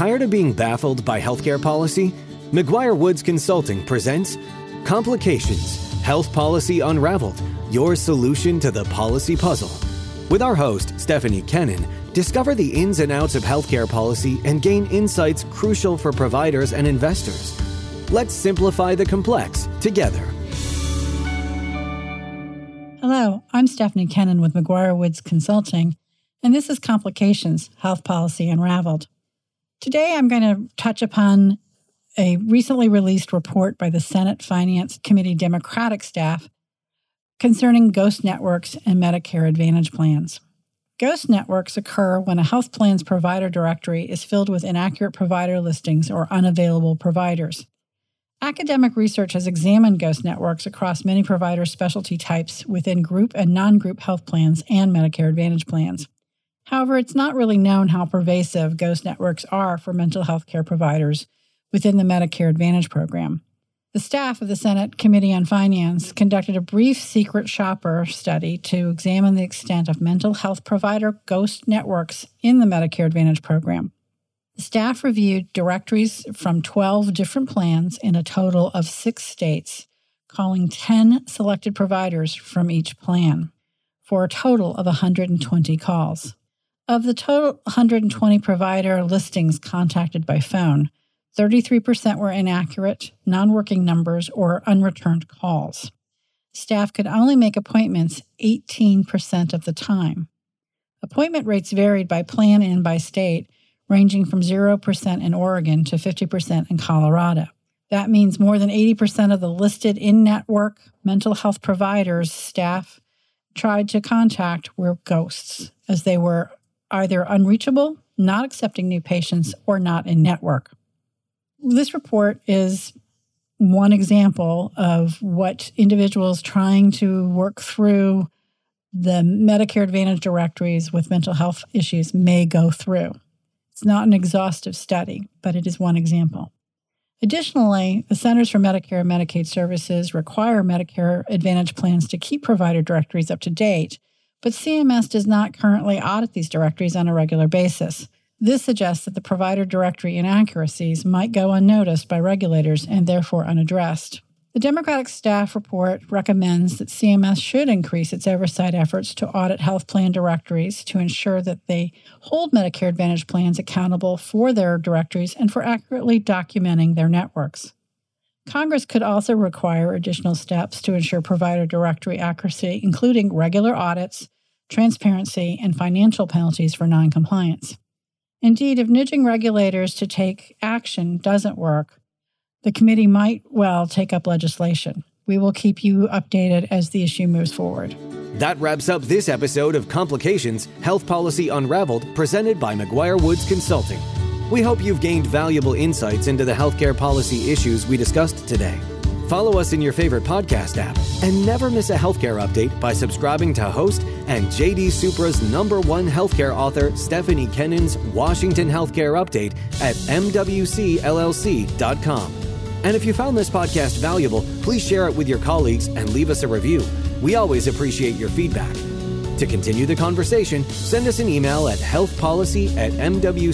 Tired of being baffled by healthcare policy? McGuireWoods Consulting presents Complications Health Policy Unraveled Your Solution to the Policy Puzzle. With our host, Stephanie Kennan, discover the ins and outs of healthcare policy and gain insights crucial for providers and investors. Let's simplify the complex together. Hello, I'm Stephanie Kennan with McGuireWoods Consulting, and this is Complications Health Policy Unraveled. Today I'm going to touch upon a recently released report by the Senate Finance Committee Democratic staff concerning ghost networks and Medicare Advantage plans. Ghost networks occur when a health plan's provider directory is filled with inaccurate provider listings or unavailable providers. Academic research has examined ghost networks across many provider specialty types within group and non group health plans and Medicare Advantage plans. However, it's not really known how pervasive ghost networks are for mental health care providers within the Medicare Advantage program. The staff of the Senate Committee on Finance conducted a brief secret shopper study to examine the extent of mental health provider ghost networks in the Medicare Advantage program. The staff reviewed directories from 12 different plans in a total of six states, calling 10 selected providers from each plan for a total of 120 calls. Of the total 120 provider listings contacted by phone, 33% were inaccurate, non working numbers, or unreturned calls. Staff could only make appointments 18% of the time. Appointment rates varied by plan and by state, ranging from 0% in Oregon to 50% in Colorado. That means more than 80% of the listed in network mental health providers staff tried to contact were ghosts, as they were either unreachable, not accepting new patients, or not in network. This report is one example of what individuals trying to work through the Medicare Advantage directories with mental health issues may go through. It's not an exhaustive study, but it is one example. Additionally, the Centers for Medicare and Medicaid Services require Medicare Advantage plans to keep provider directories up to date, but CMS does not currently audit these directories on a regular basis. This suggests that the provider directory inaccuracies might go unnoticed by regulators and therefore unaddressed. The Democratic staff report recommends that CMS should increase its oversight efforts to audit health plan directories to ensure that they hold Medicare Advantage plans accountable for their directories and for accurately documenting their networks. Congress could also require additional steps to ensure provider directory accuracy, including regular audits, transparency, and financial penalties for noncompliance. Indeed, if nudging regulators to take action doesn't work, the committee might well take up legislation. We will keep you updated as the issue moves forward. That wraps up this episode of Complications Health Policy Unraveled, presented by McGuireWoods Consulting. We hope you've gained valuable insights into the healthcare policy issues we discussed today. Follow us in your favorite podcast app and never miss a healthcare update by subscribing to host and JD Supra's number one healthcare author, Stephanie Kennan's Washington Healthcare Update at MWCLLC.com. And if you found this podcast valuable, please share it with your colleagues and leave us a review. We always appreciate your feedback. To continue the conversation, send us an email at healthpolicy at mwcllc.com.